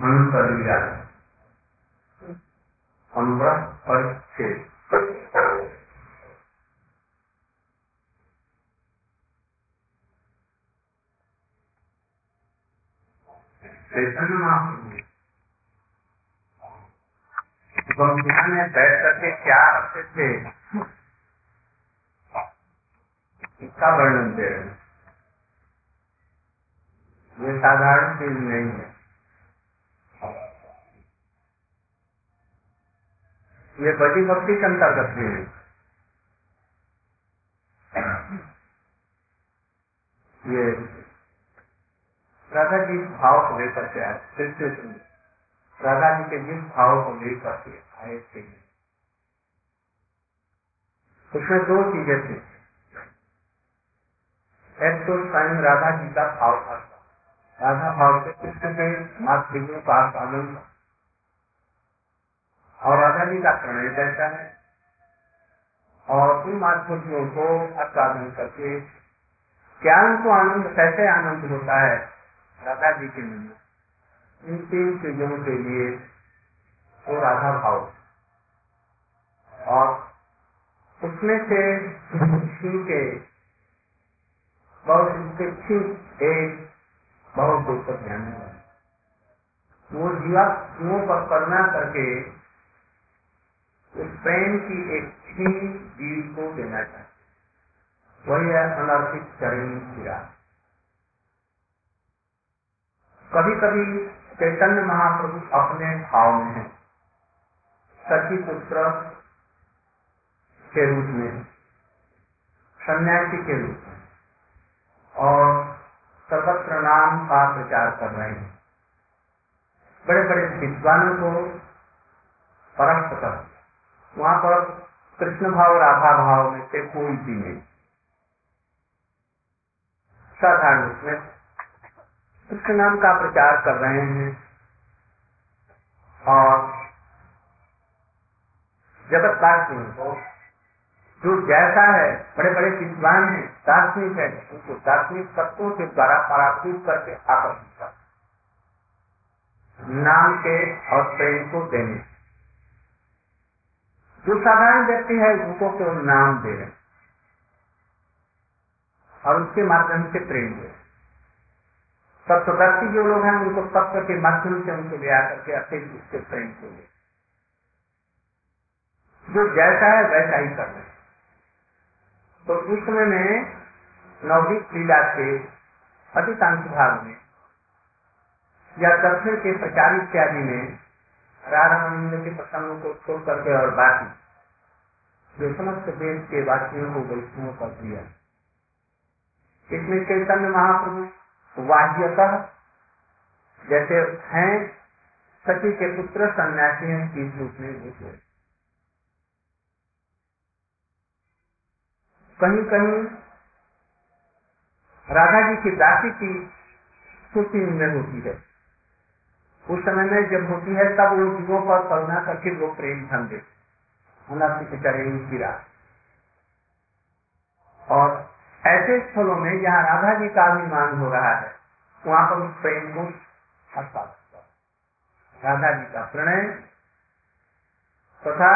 विराज अनुग्रह परिच्छेद चैतन्य महाप्रभु में बैठ करके क्या करते थे? इसका वर्णन दे रहे ये साधारण चीज़ नहीं है। ये भक्ति के अंतर्गत भी है। ये राधा जी भाव को लेकर के आए, फिर से सुनिए। राधा जी के जिस भाव को लेकर के आए थे। उसमें दो चीज़ें थी। एक तो स्वयं राधा जी का भाव था। राधा भाव से कृष्ण के मातृयों का आनंद। और राधा जी का प्रणय कैसा है? और उन मातृयों को आस्वादन करके क्या उनको आनंद, कैसे आनंद होता है? राधा जी के मन इन तीन चीज़ों के लिए वो राधा भाव। और उसमें से के बहुत शिव एक बहुत दुख पर ध्यान वो जीवा पर करुणा करके उस प्रेम की एक छीन जीव को देना चाहते वही है अनर्थित चरण गिरा कभी कभी चैतन्य महाप्रभु अपने भाव में है। सखी पुत्र के रूप में सन्यासी के रूप में और सर्वत्र नाम का प्रचार कर रहे हैं। बड़े बड़े विद्वानों को परस्त कर वहाँ पर कृष्ण भाव, राधा भाव में से कोई भी नहीं। साधारण रूप में कृष्ण नाम का प्रचार कर रहे हैं। और जगत दार्शनिक को जो जैसा है बड़े बड़े विद्वान हैं, दार्शनिक है, उनको दार्शनिक तत्वों के द्वारा पराकृत करके आकर्षित कर नाम के और प्रेम को देने। जो साधारण व्यक्ति है उनको केवल नाम दे रहे और उसके माध्यम से प्रेम दे तत्वदर्शी जो लोग हैं, उनको तत्व के माध्यम से उनको ले आकर के अतिरिक्त उसके प्रेम को ले जो जैसा है, वैसा ही कर रहे तो उस समय में नवदीप लीला के अधिकांश भाग में या दक्षिण के प्रचार इत्यादि में राधानंद के प्रसंगों को छोड़ करके और बाकी जो समस्त देश के वासियों को वैष्णव कर दिया इसमें चैतन्य महाप्रभु वाह्यतः जैसे हैं, सती के पुत्र सन्यासी हैं इस रूप में घुसे कहीं कहीं राधा जी की दासी की स्तुति में होती है। उस समय में जब होती है, तब वो जीवों पर करुणा करके वो प्रेम धन दे अनाथी चढ़े गिरा और ऐसे स्थलों में जहाँ राधा जी का अभिमान हो रहा है, वहाँ पर उस प्रेम को राधा जी का प्रणय तथा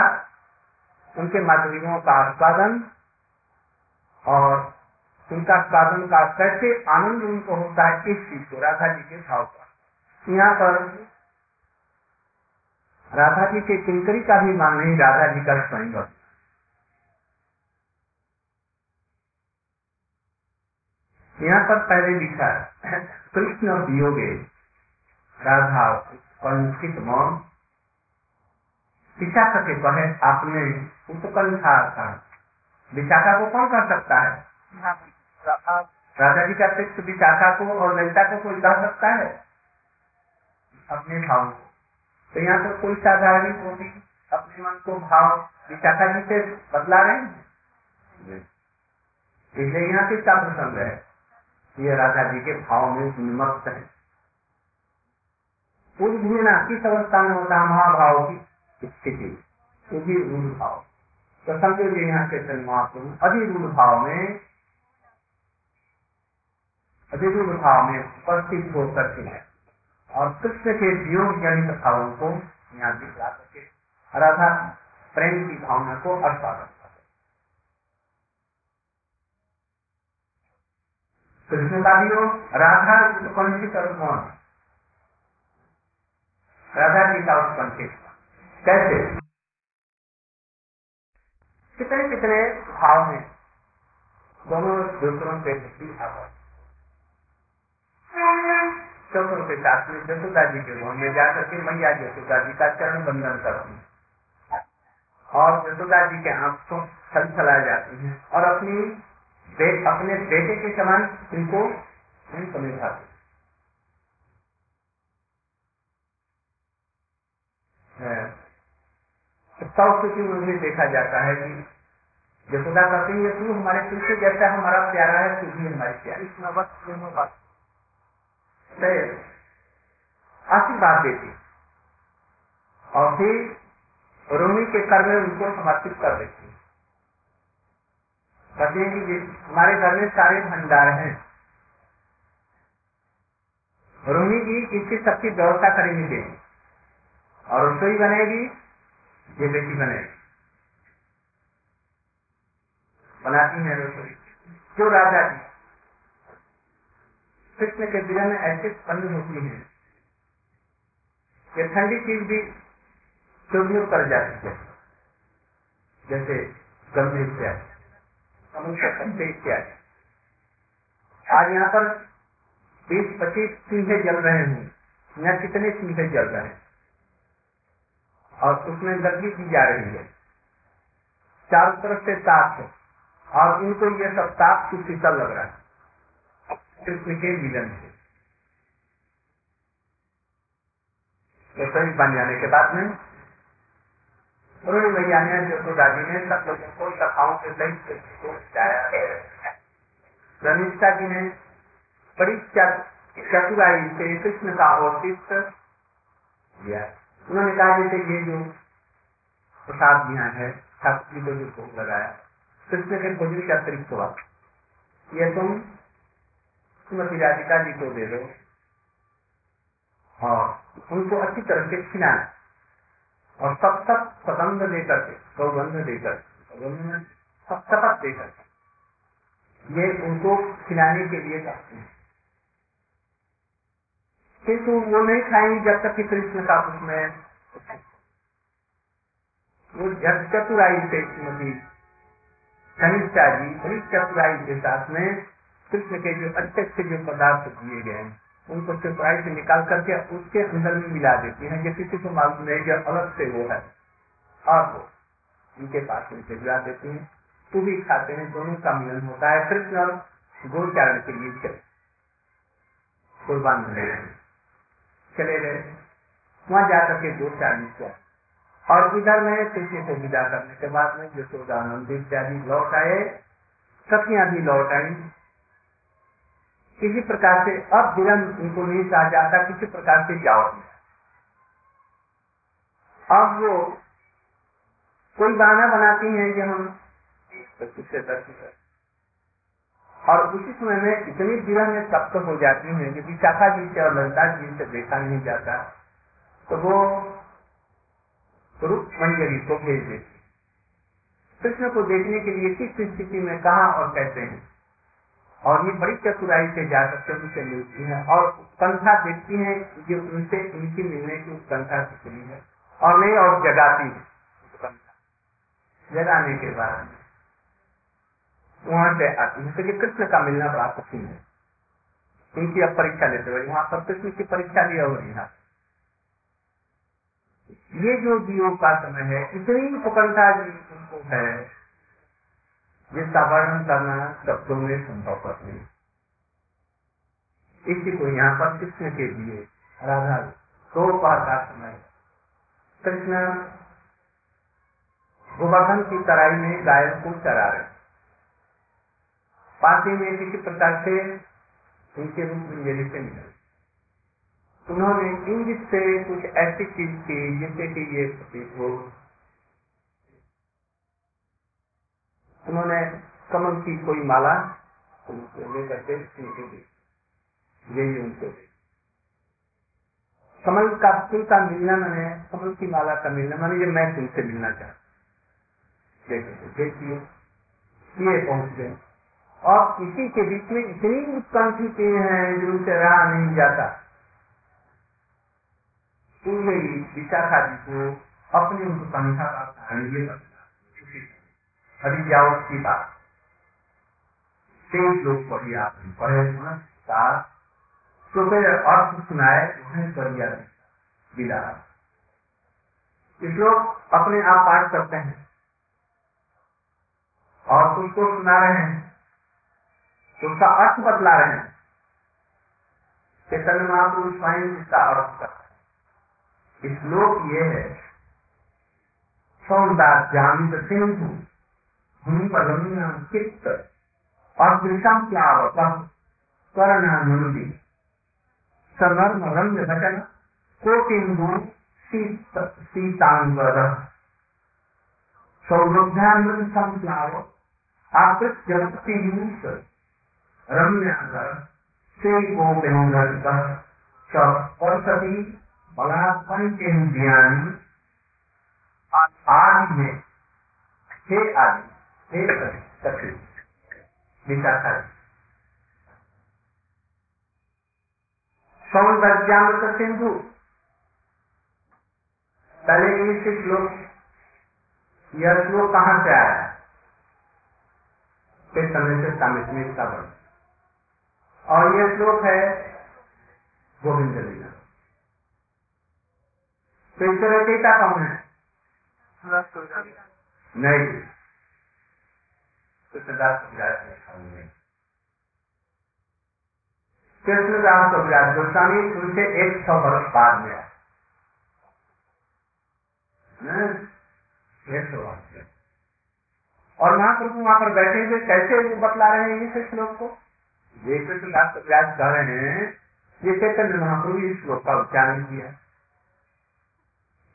उनके माधुर्यों का आस्वादन और उनका साधन का कैसे आनंद उनको होता है, इस चीज़ को राधा जी के भाव का यहाँ पर राधा जी के किंकरी का भी मान नहीं राधा जी का स्वयं यहाँ पर पहले लिखा कृष्ण वियोगे राधा कंठित मौन। विशाखा के कहे आपने उत्कंठा था विशाखा को कौन कर सकता है? राजा जी का अतिरिक्त विशाखा को और ललिता को कोई कह सकता है? अपने भाव को। तो यहाँ पर कोई साधारण होती अपने मन को भाव विशाखा जी से बदला रहे हैं? इसलिए यहाँ किसका प्रसंग है ये राजा जी के भाव में निमक्त है। पूरी किस अवस्था में होता है महाभाव की स्थिति भी रूढ़ भाव। तो समझो जी यहाँ के महाप्रभु अधिरूढ़ भाव में अधिरूढ़ भाव में उपस्थित होकर के है। और कृष्ण के वियोग जनित भावों को यहाँ दिखला सके राधा प्रेम की भावना को आस्वादन कृष्ण का वियोग राधा और कौन राधा जी का उत्कंठित कैसे? कितने कितने भाव हैं? दोनों दूसरों के प्रति भाव चौथों के साथ में जसोदा जी के घर में जाकर के मैया जसोदा जी का चरण बंधन करती और जसोदा जी के आँखों छल छला जाती हैं और अपनी बे, अपने बेटे के समान इनको समझाते। सौ स्थिति में भी देखा जाता है कि यशोदा कहते हैं तू हमारे कृष्ण जैसा हमारा प्यारा है तू भी हमारी प्यारी आशीर्वाद देती और फिर रोमी के कर में उनको समर्पित कर देती कहते हैं कि हमारे घर में सारे भंडार हैं। रोमी जी इसकी सबकी व्यवस्था करेंगे और रसोई बनेगी, ये बेटी बनेगी। बनाती है रसोई जो राजा जी? कृष्ण के विरह में ऐसे उत्पन्न होती है। कि ठंडी चीज़ भी चोरियों कर जाती है। जैसे गंभीर इत्यादि समुद्र इत्यादि आज यहाँ पर बीस पच्चीस चूल्हे जल रहे हैं। यहाँ कितने चूल्हे जल रहे हैं? और उसमें गर्मी की जा रही है। चारों तरफ़ से ताप है। और इनको ये सब ताप की शीतल लग रहा है। कृष्ण के मिलन से तो बन जाने के बाद में उन्होंने भैया ने यशोदा जी ने सब लोगों को सखाओं के सहित रनिष्ठा जी ने बड़ी चतुराई से कृष्ण का अवशिष्ट दिया उन्होंने कहा, जैसे ये जो प्रसाद दिया है जी को जो भोग लगाया, कृष्ण के भोजन के अतिरिक्त हुआ। ये तुम श्रीमती राधिका जी को दे दो। और उनको अच्छी तरह से खिलाना और सब सब सदंग देकर के सौगंध देकर सब शपथ देकर ये उनको खिलाने के लिए कहते हैं। किंतु वो नहीं खाएँगे जब तक कि कृष्ण का उसमें वो जब चतुराई से श्रीमती कनिष्ठा जी बड़ी चतुराई के साथ में कृष्ण के जो अच्छे जो पदार्थ दिए गए हैं, उनको चतुराई से निकाल करके उसके अंदर में मिला देती है जो किसी को मालूम नहीं जो अलग से वो है। और वो उनके पास में भिजवा देती है। तू भी खाते हैं, दोनों का मिलन होता है। कृष्ण और गोचारण के लिए कुर्बान चले गए। वहाँ जाकर के दो चार किया। और इधर में कृष्ण को विदा करने के बाद में यशोदानंद इत्यादि लौट आए, सखियाँ भी लौट आई। किसी प्रकार से अब विलम्ब उनको नहीं कहा जाता, किसी प्रकार से जाओ अब वो कोई बहाना बनाती हैं कि हम और उसी समय में इतनी विरह में तप्त हो जाती हैं कि विशाखा जी से और ललिता जी से देखा नहीं जाता। तो वो रूप मंजरी को भेज देती कृष्ण को देखने के लिए किस स्थिति में, कहा और कहते हैं? और ये बड़ी चतुराई से जा सकते उनसे मिलती है। और उत्कंठा देखती है जो उनसे उनकी मिलने की उत्कंठा कितनी है। और नहीं, और जगाती है जगाने के बाद वहाँ से आती है। कृष्ण का मिलना बड़ा कठिन है। उनकी अब परीक्षा लेते हुए वहाँ पर कृष्ण की परीक्षा लिया हो रही है। ये जो वियोग का समय है, इतनी उपकंठा उनको है। जिसका वर्णन करना शब्दों में संभव नहीं इसी को यहाँ पर कृष्ण के लिए राधा दोपहर का समय कृष्ण गोवर्धन की तराई में गाय को चरा रहे। पार्टी में किसी प्रकार से उनके रूप में मेरे से मिले उन्होंने इंगित से कुछ ऐसी चीज़ की जिससे कि ये प्रतीक हो उन्होंने कमल की कोई माला लेकर के यही उनको कमल का फूल का मिलना मैंने, कमल की माला का मिलना मैंने, ये मैं तुमसे मिलना ये पहुँच। गए और किसी के बीच में इतनी उत्कंठित हैं जिनसे रहा नहीं जाता। विशाखा जी को अपनी उत्कंठा का कारण ये लगता अभी जाओ की बात तेईस लोग पढ़िए आपने पढ़े चार तो फिर अर्थ सुनाए उन्हें कर दिया विदा लोग अपने आप पाठ करते हैं और उसको सुना रहे हैं तो उसका अर्थ बतला रहे हैं चैतन्य महापुरुष स्वयं इसका अर्थ करते हैं श्लोक ये है सौदास जामित सिंधु पर चित्त। और विषम प्लावक कर्णानुदी समर्म रम्य भटन कोटिंदु सीतांगर सौरभ्यानंद संप्लाव आकृत जगती रम्यागर से गोपेन्द्र सरस्वती बला पंचेन्द्रियाणी आदि में हे आदि। सखी विशाखा सौंदर्यामृत सिंधु पहले इस श्लोक यह श्लोक कहाँ से आया किस समय से सामित का बन और यह श्लोक है गोविंद लीला तो इससे रचयिता कौन है नहीं कृष्णदास नहीं कृष्णदास कविराज गोस्वामी उनसे एक सौ वर्ष बाद में वर्ष और महाप्रभु वहाँ पर बैठे हुए कैसे बतला रहे हैं इस श्लोक को ये कृष्णदास कविराज कह रहे हैं ये चैतन्य महाप्रभु इस श्लोक का उच्चारण किया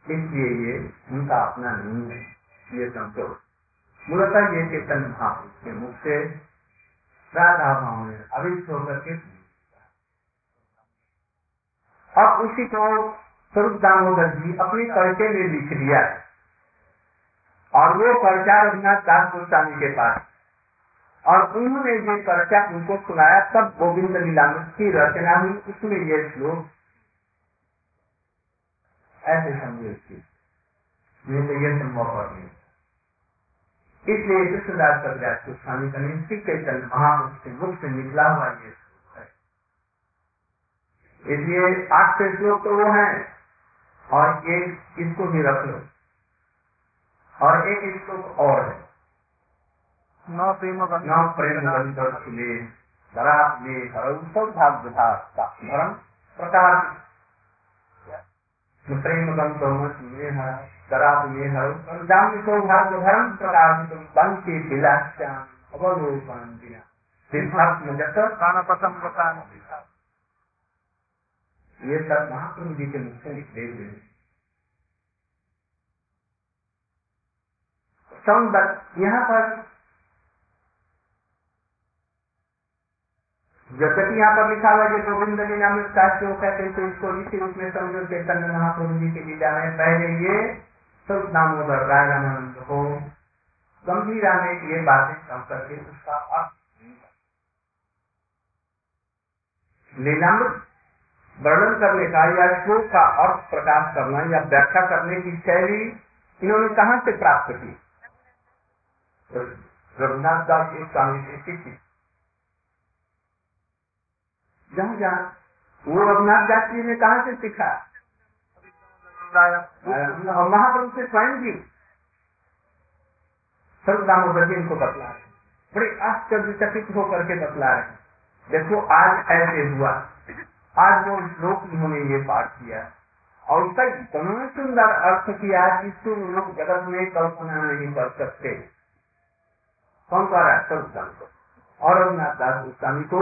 इसलिए ये उनका अपना नहीं है ये समझो मूलतः ये चैतन्य महापुरुष के मुख से राधा भाव में अभिष्ट होकर के अब उसी को स्वरूप दामोदर जी अपने कर्चे में लिख दिया और वो पर्चा रघुनाथ दास गोस्वामी के पास और उन्होंने ये पर्चा उनको सुनाया, तब गोविंद लीलामृत की रचना हुई। उसमें ये श्लोक ऐसे समझे उसकी ये तो संभव और नहीं इसलिए कृष्णदास कविराज गोस्वामी का निश्चित चैतन्य महापुरुष के मुख से निकला हुआ ये है। इसलिए आठ से श्लोक तो वो है और एक इसको भी रख लो और एक श्लोक और है। न प्रेम न प्रेम सब भाग धर्म प्रकार प्रेम शराब में हर दाम सौभाग्य धर्म प्रकार बंके विलास्याम अवलोकन दिया सिद्धार्थ में। जब खाना पसंद ये सब महाप्रभु जी के मुख से निकले हुए यहाँ पर जबकि यहाँ पर लिखा हुआ जो गोविंद लीला में शास्त्रों कहते तो इसको इसी रूप में समझो चैतन्य महाप्रभु जी की लीला में पहले ये सब दामोदर रागानंद हो। गंभीरा में ये बातें कम करके उसका अर्थ लीलामृत वर्णन करने का या श्लोक का अर्थ प्रकाश करना या व्याख्या करने की शैली इन्होंने कहा से प्राप्त की? रघुनाथ दास एक स्वामी से सीखी जहाँ जहाँ वो रघुनाथ दास जी ने कहा से सीखा? महाप्रभु से स्वयं जी सर्वदामोदर जी इनको बतला रहे बड़े आश्चर्यचकित होकर के बतला रहे देखो आज ऐसे हुआ। आज वो श्लोक उन्होंने ये पाठ किया। और उसका इतना सुंदर अर्थ किया जिसको लोग जगत में कल्पना नहीं कर सकते। कौन कह रहा है सर्वदान को। और रघुनाथ दास गोस्वामी को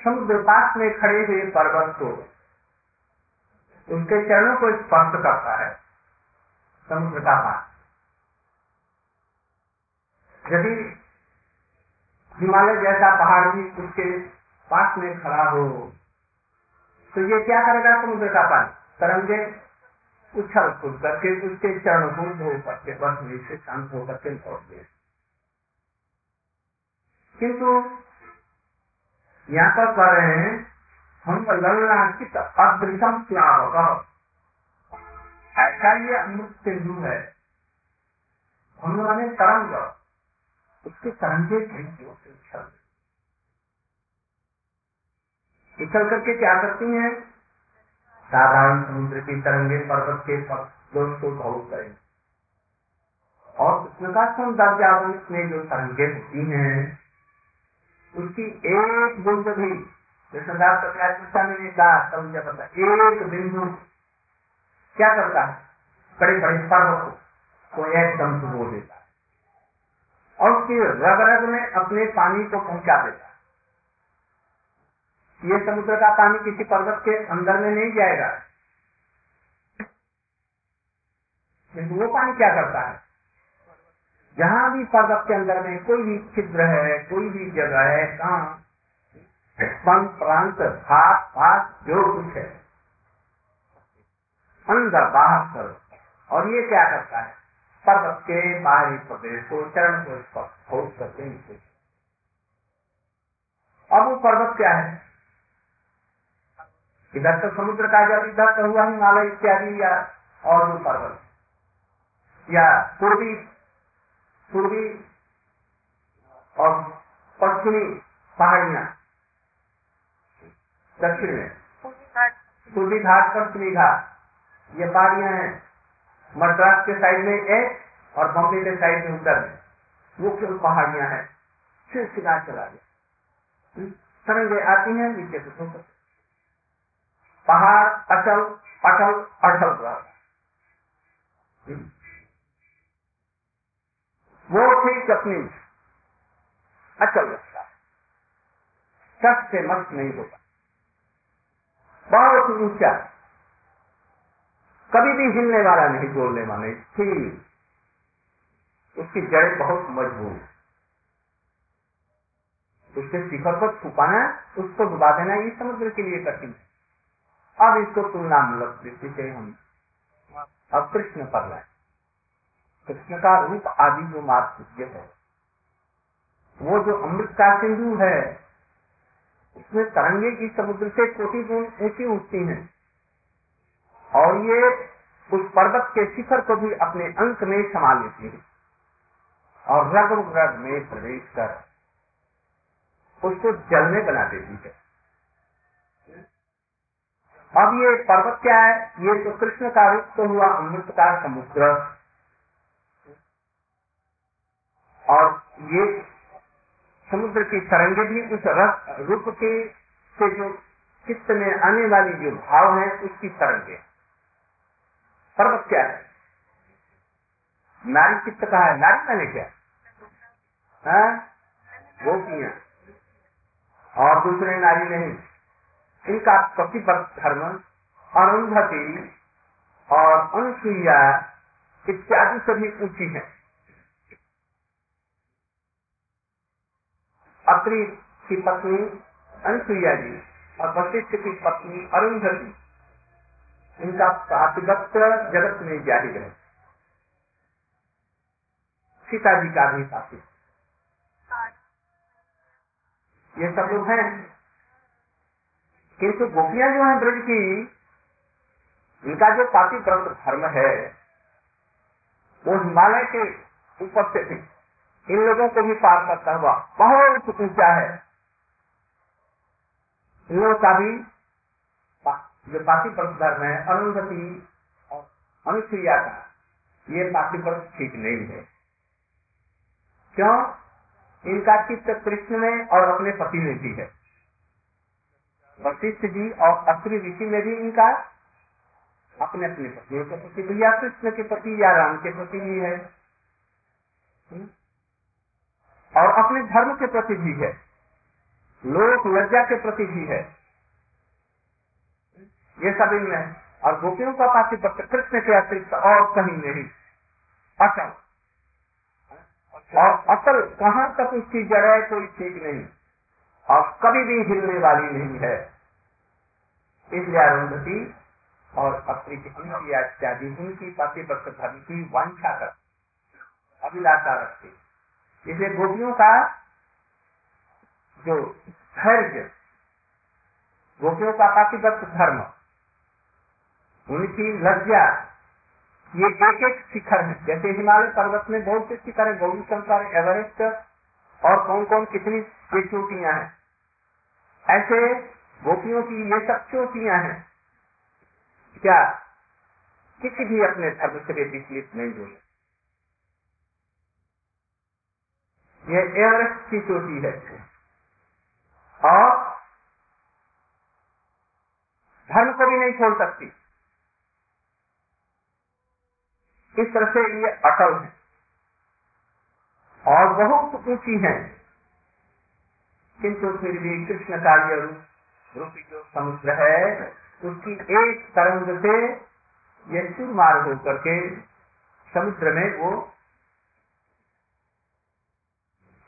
समुद्र पास में खड़े हुए पर्वत को उनके चरणों को स्पर्श करता है, समुद्र का पास। यदि हिमालय जैसा पहाड़ भी उसके पास में खड़ा हो तो ये क्या करेगा समुद्र का पानी तरंगे उछल कूद करके उसके चरण को धो करके बस से शांत होकर के लौट गए। किंतु यहाँ पर कह रहे हैं, हम ललना चित अदृशम प्यावक ऐसा ये अमृत सिंधु है। हम माने तरंग, उसके तरंगे उछल उछल करके क्या करती हैं? साधारण समुद्र की तरंगे पर्वत के दोष को बहुत करें। और कृष्ण का सौंदर्य में जो तरंगे होती हैं उसकी एक बूंद भी एक बिंदु। क्या करता है? बड़े बड़े को एकदम से देता और उसकी रग रग में अपने पानी को पहुँचा देता ये समुद्र का पानी किसी पर्वत के अंदर में नहीं जाएगा। वो पानी क्या करता है? जहाँ भी पर्वत के अंदर में कोई भी छिद्र है, कोई भी जगह है, कहा प्रांत हाथ हाथ जो कुछ है, अंदर बाहर कर। और ये क्या करता है? पर्वत के बाहरी प्रदेश को, चरण को स्पर्श करते हैं अब वो पर्वत क्या है? इधर तो समुद्र का जब इधर तो हुआ हिमालय इत्यादि, या और पर्वत? या पूर्वी पूर्वी और पश्चिमी पहाड़िया। दक्षिण में। पूर्वी घाट, पश्चिमी घाट। ये पहाड़ियाँ हैं। मद्रास के साइड में एक और बम्बे के साइड में उत्तर में पहाड़ियाँ हैं। फिर सिरा चला गया। तरंगे आती हैं, नीचे से धोकर पहाड़ अचल, अटल अटल रहा वो ठीक अपनी अचल रखता है से मस्त नहीं होता। बहुत ऊँचा। कभी भी हिलने वाला नहीं, बोलने वाले ठीक। उसकी जड़ें बहुत मज़बूत। उसके शिखर को छुपाना, उसको डुबा देना, ये समुद्र के लिए कठिन। है अब इसको तुलना मूलक दृष्टि से हम अब कृष्ण पर लाए। कृष्ण का रूप आदि जो मार्ग है, वो जो अमृत का सिंधु है, उसमें तरंगे की समुद्र से कोटि गुण ऊँची उठती हैं। और ये उस पर्वत के शिखर को भी अपने अंक में समा लेती है। और रग रग में प्रवेश कर उसको जल में बना देती है। अब ये पर्वत क्या है? ये तो कृष्ण का रूप तो हुआ अमृत का समुद्र। और ये समुद्र की तरंगे भी उस रूप के, से जो चित्त में आने वाली जो भाव है, उसकी तरंगे। पर्वत क्या है? नारी चित्त का है? नारी मैंने क्या? हाँ? गोपियाँ। और दूसरे नारी नहीं। इनका प्रतिबद्ध धर्म, अरुंधति और अनुसुईया इत्यादि सभी ऊँची है। अत्रि की पत्नी अनुसुईया जी और वशिष्ठ की पत्नी अरुंधति। इनका प्रातिगत्य जगत में जारी है सीता जी का भी पाति ये सब लोग हैं। किंतु गोपियाँ जो है ब्रज की, इनका जो पाति धर्म है, वो हिमालय के ऊपर से भी इन लोगों को भी पार करता हुआ। बहुत ऊँचा है। इन लोगों का भी जो पाति पर्वत धर्म है अनुगति और अनुक्रिया का। ये पाति ठीक नहीं है। क्यों? इनका चित्त कृष्ण में और अपने पति में भी है। वशिष्ठ जी और अत्रि ऋषि में भी इनका अपने अपने पतियों के प्रति भी या कृष्ण के प्रति या राम के प्रति भी है। हम्म? और अपने धर्म के प्रति भी है। लोक लज्जा के प्रति भी है। ये सब इनमें और गोपियों का पातिपत्य कृष्ण के अतिरिक्त और कहीं नहीं। अचल और असल कहाँ तक उसकी जड़ है, कोई ठीक नहीं। और कभी भी हिलने वाली नहीं है। इसलिए अरुंधति और अपनी इत्यादि उनकी पातिपत्य धर्म की वांछा कर अभिलाषा रखती। इसलिए गोपियों का जो धैर्य, गोपियों का पातिपत्य धर्म उनकी लज्जा, ये एक एक शिखर है। जैसे हिमालय पर्वत में बहुत से शिखर है, गौरी शंकर, एवरेस्ट और कौन कौन कितनी चोटियाँ हैं। ऐसे गोपियों की ये सब चोटियाँ हैं। क्या किसी भी अपने धर्म से विचलित नहीं हुई। ये एवरेस्ट की चोटी है। और धर्म को भी नहीं छोड़ सकती। इस तरह से ये अटल है। और बहुत ऊँची है। किंतु फिर भी कृष्ण का ये रूप जो समुद्र है, उसकी एक तरंग से ये मार्ग होकर के समुद्र में वो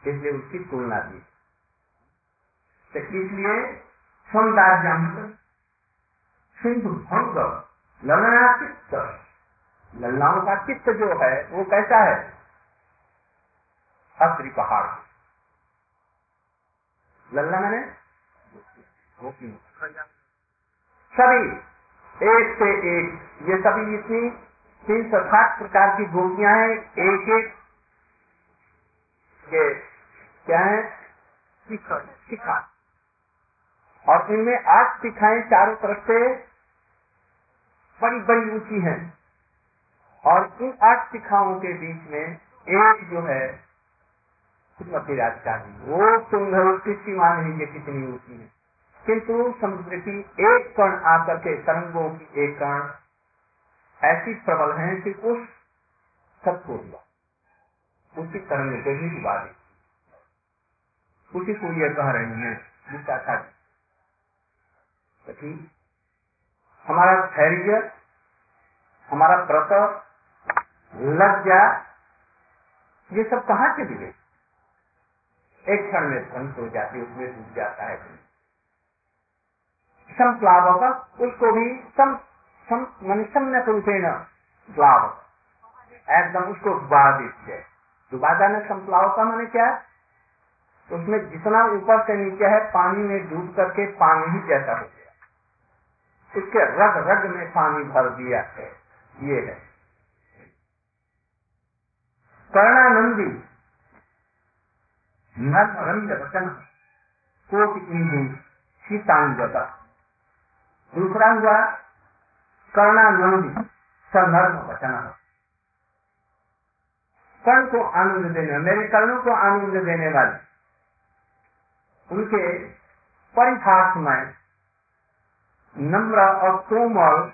इसलिए उसकी तुलना दी तो इसलिए सौंदर्यम सिंधु भंग, ललना चित्त। लल्लाओं का चित्त जो है, वो कैसा है? अत्रि पहाड़। लल्ला मैंने सभी, एक से एक, ये सभी इतनी तीन सौ साठ प्रकार की गोपियाँ हैं एक एक ये क्या है? शिखा। और इनमें आठ शिखाएँ चारों तरफ़ से बड़ी बड़ी ऊँची हैं। और इन आठ शिखाओं के बीच में एक जो है श्रीमती राजधानी। वो तुंग उसकी सीमा नहीं है, कितनी ऊँची है। किंतु समुद्र की एक कण आकर के तरंगों की एक कण ऐसी प्रबल है कि उस सबको हुआ उसी तरंग को ही। दी उसी को ये कह रही है गीता था। ठीक हमारा धैर्य, हमारा व्रत लज्जा, ये सब कहाँ से मिले? एक क्षण में ध्वंस हो जाती उसमें डूब जाता है। संप्लावक उसको भी सम सम मान सम्यक रूपेण प्लावक एकदम उसको डुबा देते डुबा देना संप्लाव का मैंने क्या? उसमें जितना ऊपर से नीचे है, पानी में डूब करके पानी ही जैसा हो गया। उसके रग रग में पानी भर दिया है। ये है। कर्णानंदी। नंद वचन कोटि इंदु शीतांगता दूसरा हुआ कर्णानंदी। संदर्भ वचन कर्ण को आनंद देने, मेरे कर्णों को आनंद देने वाले। उनके परिभाष में नम्र और कोमल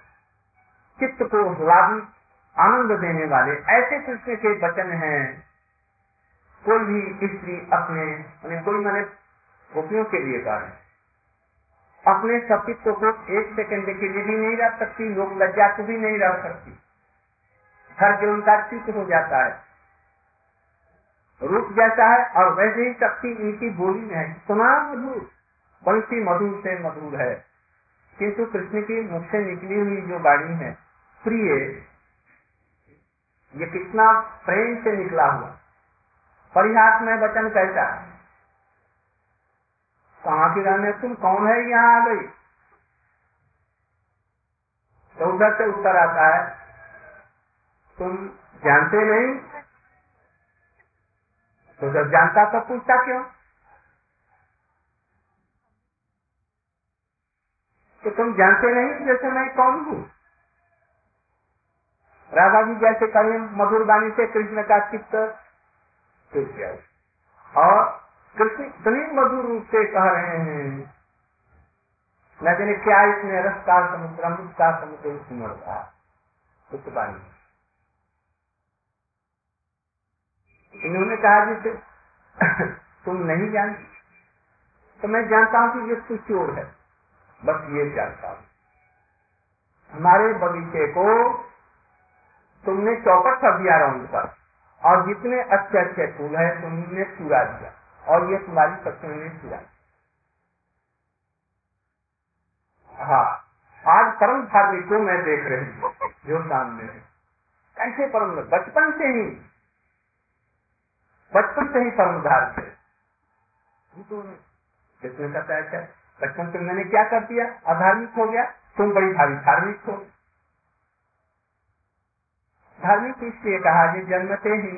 चित्त को लाभ आनंद देने वाले ऐसे कृष्ण के वचन हैं। कोई भी स्त्री अपने कोई मैंने गोपियों के लिए रहे अपने सतीत्व को एक सेकंड के लिए भी नहीं रख सकती लोग लज्जा को भी नहीं रख सकती। हर जो उनका चित्त हो जाता है। रूप जैसा है और वैसे ही शक्ति इनकी बोली में है। इतना मधुर? बंसी मधुर से मधुर है। किंतु कृष्ण की मुख से निकली हुई जो बाणी है, प्रिय, ये कितना प्रेम से निकला हुआ। परिहास में वचन कैसा कहा की रहने तुम कौन है? यहाँ आ गई। उधर से उत्तर आता है। तुम जानते नहीं? तो जब जानता तो पूछता क्यों? तो तुम जानते नहीं जैसे मैं कौन हूँ? राधा जी जैसे कहें मधुर बाणी से कृष्ण का चित्त और कृष्ण इतने मधुर रूप से कह रहे हैं। न जाने क्या इसमें रस का समुद्र, अमृत का समुद्र सुमर था उस बाणी इन्होंने कहा जी तुम नहीं जानती। तो मैं जानता हूँ कि ये तू चोर है। बस ये जानता हूँ। हमारे बगीचे को तुमने चौपट कर दिया राउंड पर, और जितने अच्छे अच्छे फूल है तुमने चुरा दिया, और ये तुम्हारी पत्नी ने चुरा हाँ आज परम धार्मिक को मैं देख रही हूँ, जो सामने है। कैसे परम बचपन से ही बचपन से ही परम धार्मिक किसने कहता है बचपन से मैंने क्या कर दिया? अधार्मिक हो गया। तुम बड़ी भारी धार्मिक हो। धार्मिक इसलिए कहा कि जन्मते ही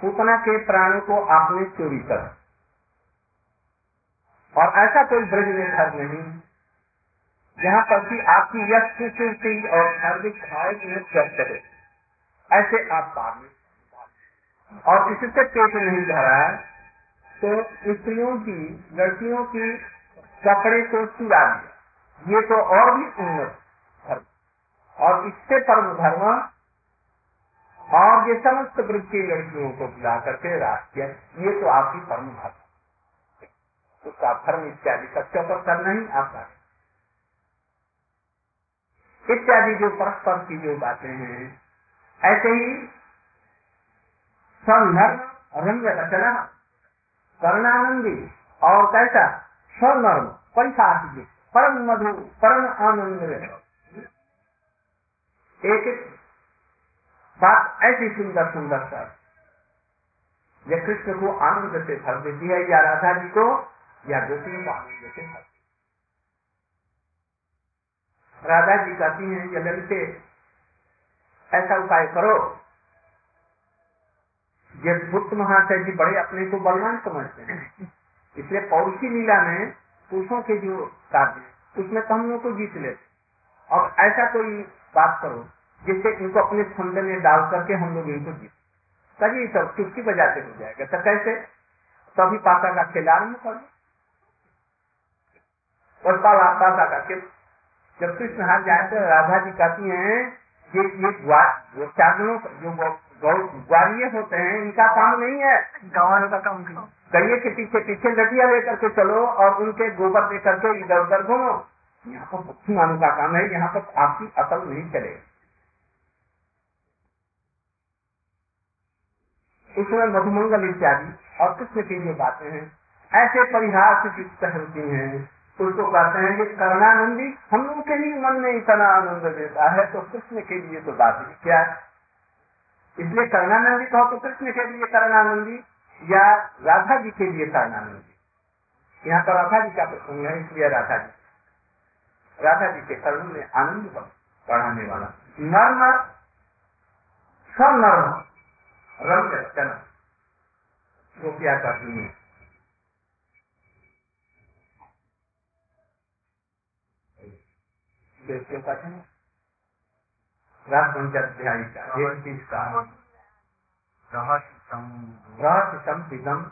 पूतना के प्राणों को आपने चोरी कर। और ऐसा कोई ब्रज में घर नहीं। जहाँ पर भी आपकी यश और धार्मिक भाव में व्यक्त है। ऐसे आप पावे और इससे पेट नहीं भरा तो स्त्रियों की, लड़कियों की कपड़े को चुरा दिया। ये तो और भी उन्नत धर्म। और इससे परम धर्म और ये समस्त वृद्ध की लड़कियों को बुला करके राष्ट्रीय ये तो आपकी परम धर्म। उसका धर्म इत्यादि सत्य पर करना ही। आपका इत्यादि जो परस्पर की जो बातें हैं, ऐसे ही संधर्म रंग रचना, कर्णानंदी, और कैसा? स्वनर्म परिशासी परम मधु, परम आनंद एक बात ऐसी सुंदर सुंदर सर यह कृष्ण को आनंद से भर देती है, या राधा जी को, या गोपी को आनंद से भर राधा जी कहती हैं, ये लड़के ऐसा उपाय करो। ये बुद्ध महाशय जी बड़े अपने को बलवान समझते हैं। इसलिए पौरुषी लीला में पुरुषों के जो कार्य उसमें तो हम लोग को जीत लेते और ऐसा कोई बात करो, जिससे इनको अपने फंदे में डाल करके हम लोग इनको जीत तभी सब चुटकी बजाते हो जाएगा। तो कैसे? तभी पाता का खेल आरंभ करो और पासा का खेल। जब कृष्ण हाथ जाए तो राधा जी कहती है कि ये चादरों जो ग्वालिये होते हैं इनका काम नहीं है। गवारों का काम गैये के पीछे पीछे लटिया लेकर के चलो और उनके गोबर लेकर के इधर उधर घूमो। यहाँ पर बुद्धिमानों का काम है यहाँ पर आपकी अकल नहीं चलेगी उसमें मधुमंगल इत्यादि और कृष्ण की जो बातें हैं ऐसे परिहास की होती हैं। उसको कहते हैं कि करणानंदी हम लोग के लिए मन में इतना आनंद देता है तो कृष्ण के लिए तो बात ही क्या है। इसलिए करणानंदी कहो तो कृष्ण के लिए करणानंदी या राधा जी के लिए करणानंदी यहाँ पर राधा जी का प्रसंग है, इसलिए राधा जी। राधा जी के कर्ण में आनंद बढ़ाने वाला। नर्म, सनर्म रंग रचना वो क्या करती है। कठिन रात पंचाध्यायी का एक चीज़ का रहस्यम प्रियम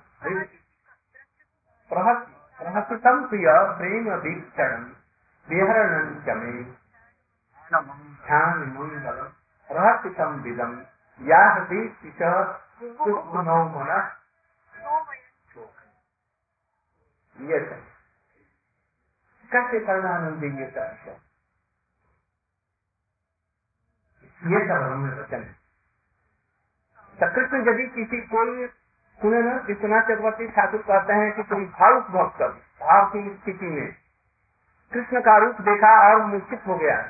प्रिय प्रेम वीक्षण विहरण चमे ध्यान मंगल रहस्यम विदम या गुणो मन ये कैसे करना आनंद ये कर ये सब हमें वचन है। यदि किसी कोई सुने ना विश्वनाथ चक्रवर्ती ठाकुर कहते हैं कि तुम भावुक भक्त भाव की स्थिति में। कृष्ण का रूप देखा और मूर्छित हो गया।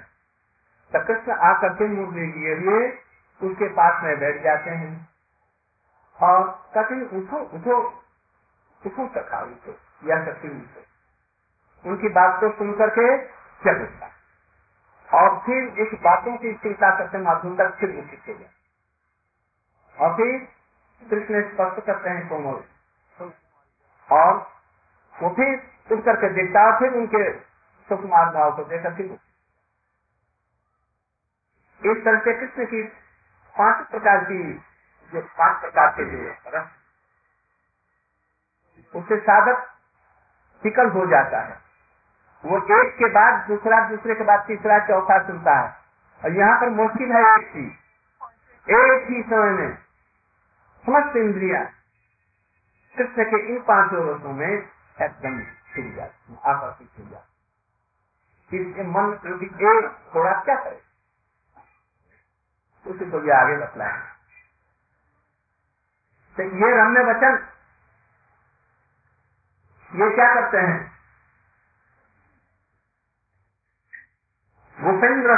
तो कृष्ण आकर के मुरली लिए हुए उसके पास में बैठ जाते हैं। और कठिन उठो उठो उठो सखा, उठो, या सखी, उठो। उनकी बात को सुन करके चल उठता और फिर इस बातों की चिंता करते माध्यम तक फिर उचित हो गया और फिर कृष्ण स्पष्ट करते हैं कोमल और वो फिर उठ करके देखता फिर उनके सुकुमार भाव को देखकर फिर इस तरह से कृष्ण की पाँच प्रकार की जो पाँच प्रकार के जो उससे साधक विकल हो जाता है। वो एक के बाद दूसरा, दूसरे के बाद तीसरा, चौथा सुनता है। और यहाँ पर मुश्किल है एक चीज़। एक ही समय में समस्त इंद्रिया कृष्ण के इन पाँचों रसों में एकदम छुप जाती आकर्षित हो जाती इसके मन क्योंकि एक थोड़ा क्या करे? उसे तो भी आगे बतला है तो ये रम्य वचन, ये क्या करते हैं? गोपेंद्र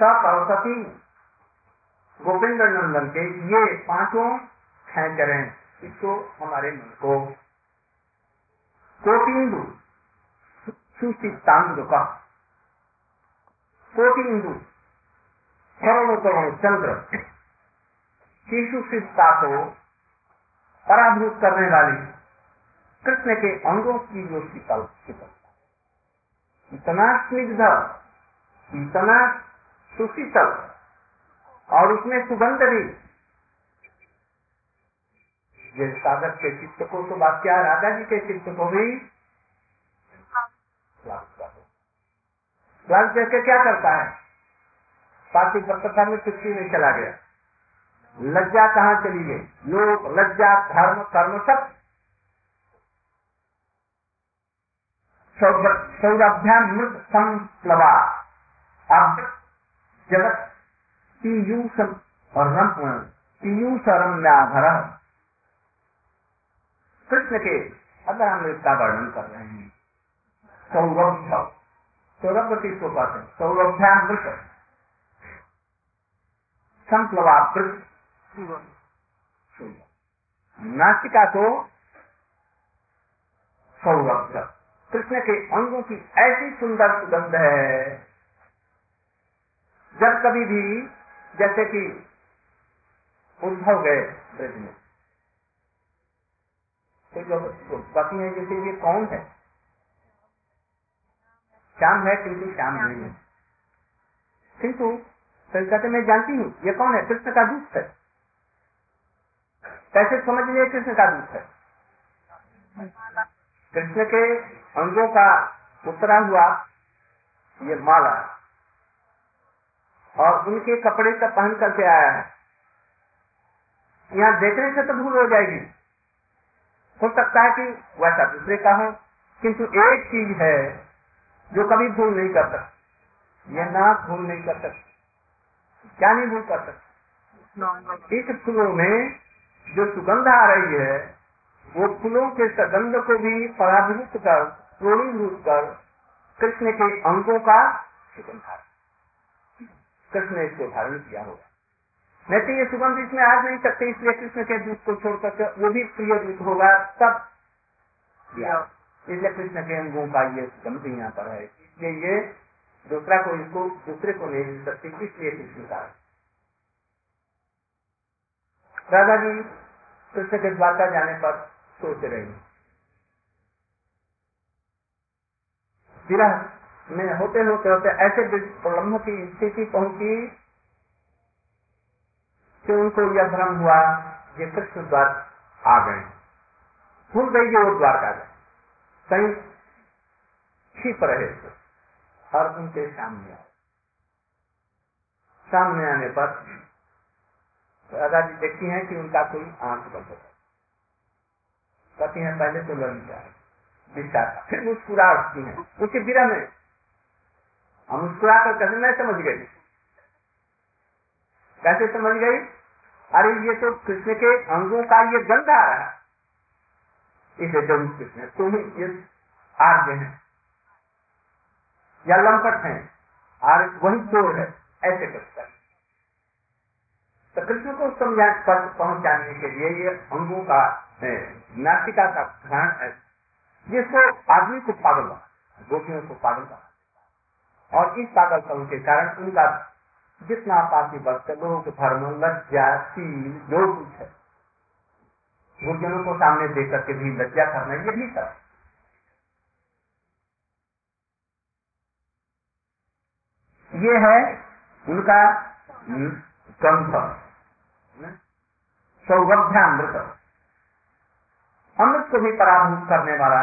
सरस्वती गोपेंद्र नंदन के ये पाँचों हैं, इसको हमारे मन को। कोटिंदु सुचितांग का। कोटिंदु करोड़ चंद्र। सुचिता को पराभूत करने वाली कृष्ण के अंगों की जो शीतल शीतल। इतना स्निग्ध इतना सुशीतल और उसमें सुगंध भी। जिस साधक के चित्त को तो बात क्या राधा जी के चित्त को भी लाल करके क्या करता है? पार्थिव कथा में चुटकी में चला गया। लज्जा कहाँ चली गई? लोग लज्जा, धर्म, कर्म सब सौरभ्याम मृत संप्लवा अब जगत पीयूष और कृष्ण के अगर हम इसका वर्णन कर रहे हैं। सौरभ सौरभ किसको कहते हैं? सौरभ्यामृत। संप्लवाकृत। नासिका को सौरभ कृष्ण के अंगों की ऐसी सुंदर सुगंध है। जब कभी भी, जैसे कि उद्भव गए ब्रज में तो जो पति है जैसे ये कौन है? श्याम है किंतु श्याम नहीं है। किंतु कहते मैं जानती हूँ, ये कौन है? कृष्ण का दूत है। कैसे समझ लिए कृष्ण का दूत है? कृष्ण के अंगों का उतरा हुआ ये माला। और उनके कपड़े का पहन करके आया है। यहाँ देखने से तो भूल हो जाएगी। हो सकता है कि वैसा दूसरे का हो किंतु एक चीज़ है जो कभी भूल नहीं कर सकती। यह ना भूल नहीं कर सकती। क्या नहीं भूल कर सकती? इस फूलों में जो सुगंध आ रही है वो फूलों के सुगंध को भी पराभूत कर, प्रोणीभूत कर, कृष्ण के अंगों का सुगंध कृष्ण ने इसको धारण किया होगा। नहीं तो ये सुगंध इसमें आ नहीं सकते, इसलिए कृष्ण के दूध को छोड़कर वो भी प्रिय दूध होगा, तब इसलिए कृष्ण के अंगों का ये सुगंध यहाँ पर है। इसलिए ये दूसरा को इसको, दूसरे को नहीं मिल सकती, इसलिए कृष्ण का राधा जी, कृष्ण के द्वारका जाने पर सोच रही विरह में होते होते होते ऐसे प्रलम्ब की स्थिति पहुँची कि उनको यह भ्रम हुआ कि कृष्ण द्वार आ गए। भूल गई वो द्वारका गए। कहीं छिप रहे थे और उनके सामने आए। सामने आने पर राधा जी देखती हैं कि उनका कोई आँख बंद है कहती हैं, पहले तो जाए विचार फिर मुस्कुरा उठती हैं। उनके विरह में हम मुस्कुरा कर कैसे मैं समझ गई कैसे समझ गई अरे, ये तो कृष्ण के अंगों का ये गंध आ रहा है। इसे ज़रूर कृष्ण, तुम ये आर्य है। या लंपट है। और वही चोर है। ऐसे करता है। तो कृष्ण को समझा, पहुँचाने के लिए ये अंगों का नासिका का है। जिसको आदमी को पागल बना गोपियों को पागल बना और इस पागलपन के कारण उनका जितना पापी वक्त लोग धर्म लज्जा शील जो कुछ है गुरुजनों को सामने देख करके भी लज्जा करना, ये भी सब ये है उनका ग्रंथ सौगभ्यामृत अमृत को भी पराभूत करने वाला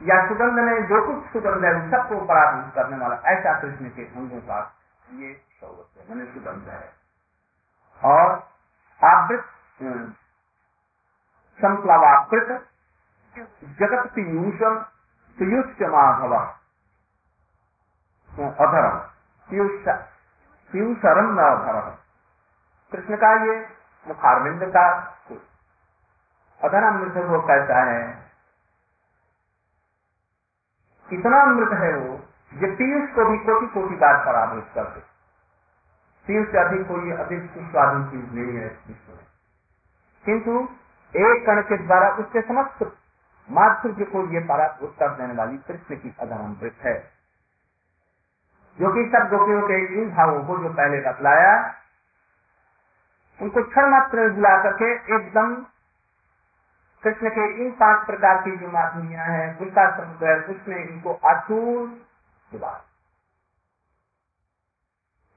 या सुगंध में जो कुछ सुगंध है सबको पराभूत करने वाला ऐसा कृष्ण के अंगों का ये सौगत मैंने सुगंध है। और आवृत संप्लवाकृत जगत पीयूषम पीयूष माधव अधर पीयूष पीयूषरम अधर। कृष्ण का ये मुखारविंद का अधर अमृत वो कैसा है इतना अमृत है वो जो पीयूष को भी कोटि कोटि बार पराभूत कर दे। पीयूष से अधिक कोई अधिक सुस्वादु चीज़ नहीं है किंतु एक कण के द्वारा उसके समस्त माधुर्य को ये पराभूत कर देने वाली कृष्ण की अधर अमृत है, जो कि सब गोपियों के इन भावों को जो पहले बतलाया, उनको क्षण मात्र बुला करके एकदम कृष्ण के इन पाँच प्रकार की जो माधुरियाँ है, उनका समुद्र उसने इनको सुबह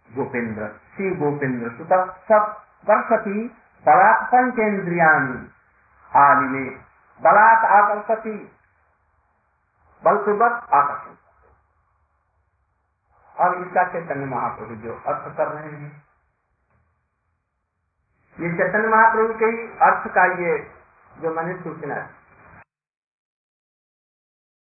गोपेंद्र, श्री गोपेंद्र सुत सब वर्षति बलात् पंचेन्द्रियाणी आलिमे बलात् आकर्षति, बलपूर्वक आकर्षण और इसका चैतन्य महाप्रभु जो अर्थ कर रहे हैं। ये चैतन्य महाप्रभु के ही अर्थ का ये जो मैंने सूचना